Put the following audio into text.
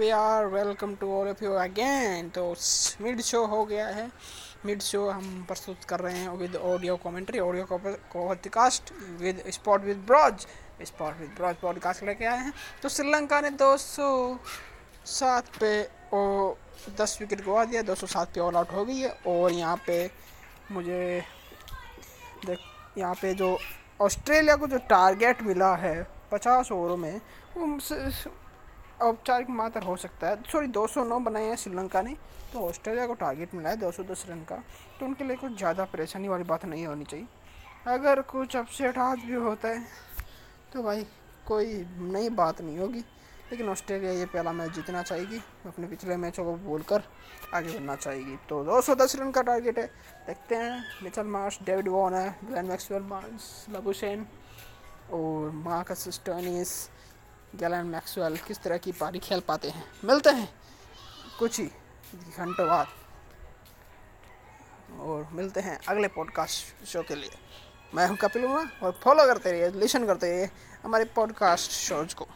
Welcome to all of you again तो mid show हो गया है। मिड शो हम प्रस्तुत कर रहे हैं with audio commentary audio podcast with spot with bros spot with bros podcast लेके आए हैं। तो श्रीलंका ने दो सौ सात पे ओ दस विकेट गवा दिया, दो सौ सात पे ऑल आउट हो गई है। और यहाँ पे मुझे देख, यहाँ पे जो ऑस्ट्रेलिया को जो टारगेट मिला है पचास ओवरों में वो औपचारिक मात्र हो सकता है। सॉरी 209 बनाए हैं श्रीलंका ने तो ऑस्ट्रेलिया को टारगेट मिला है 210 रन का। तो उनके लिए कुछ ज़्यादा परेशानी वाली बात नहीं होनी चाहिए। अगर कुछ अपसेट आज भी होता है तो भाई कोई नई बात नहीं होगी। लेकिन ऑस्ट्रेलिया ये पहला मैच जीतना चाहेगी, अपने पिछले मैचों को बोल कर आगे बढ़ना चाहेगी। तो 210 रन का टारगेट है। देखते हैं। मिचल मार्श, डेविड वॉन है ग्लैन मैक्सवेल मार्स लबुसेन और मार्कस स्टर्निस। गैलन मैक्सवेल, किस तरह की पारी खेल पाते हैं? मिलते हैं। कुछ ही घंटों बाद। और मिलते हैं अगले पॉडकास्ट शो के लिए। मैं हूँ कपिल और फॉलो करते रहिए लिसन करते रहिए हमारे पॉडकास्ट शोज़ को।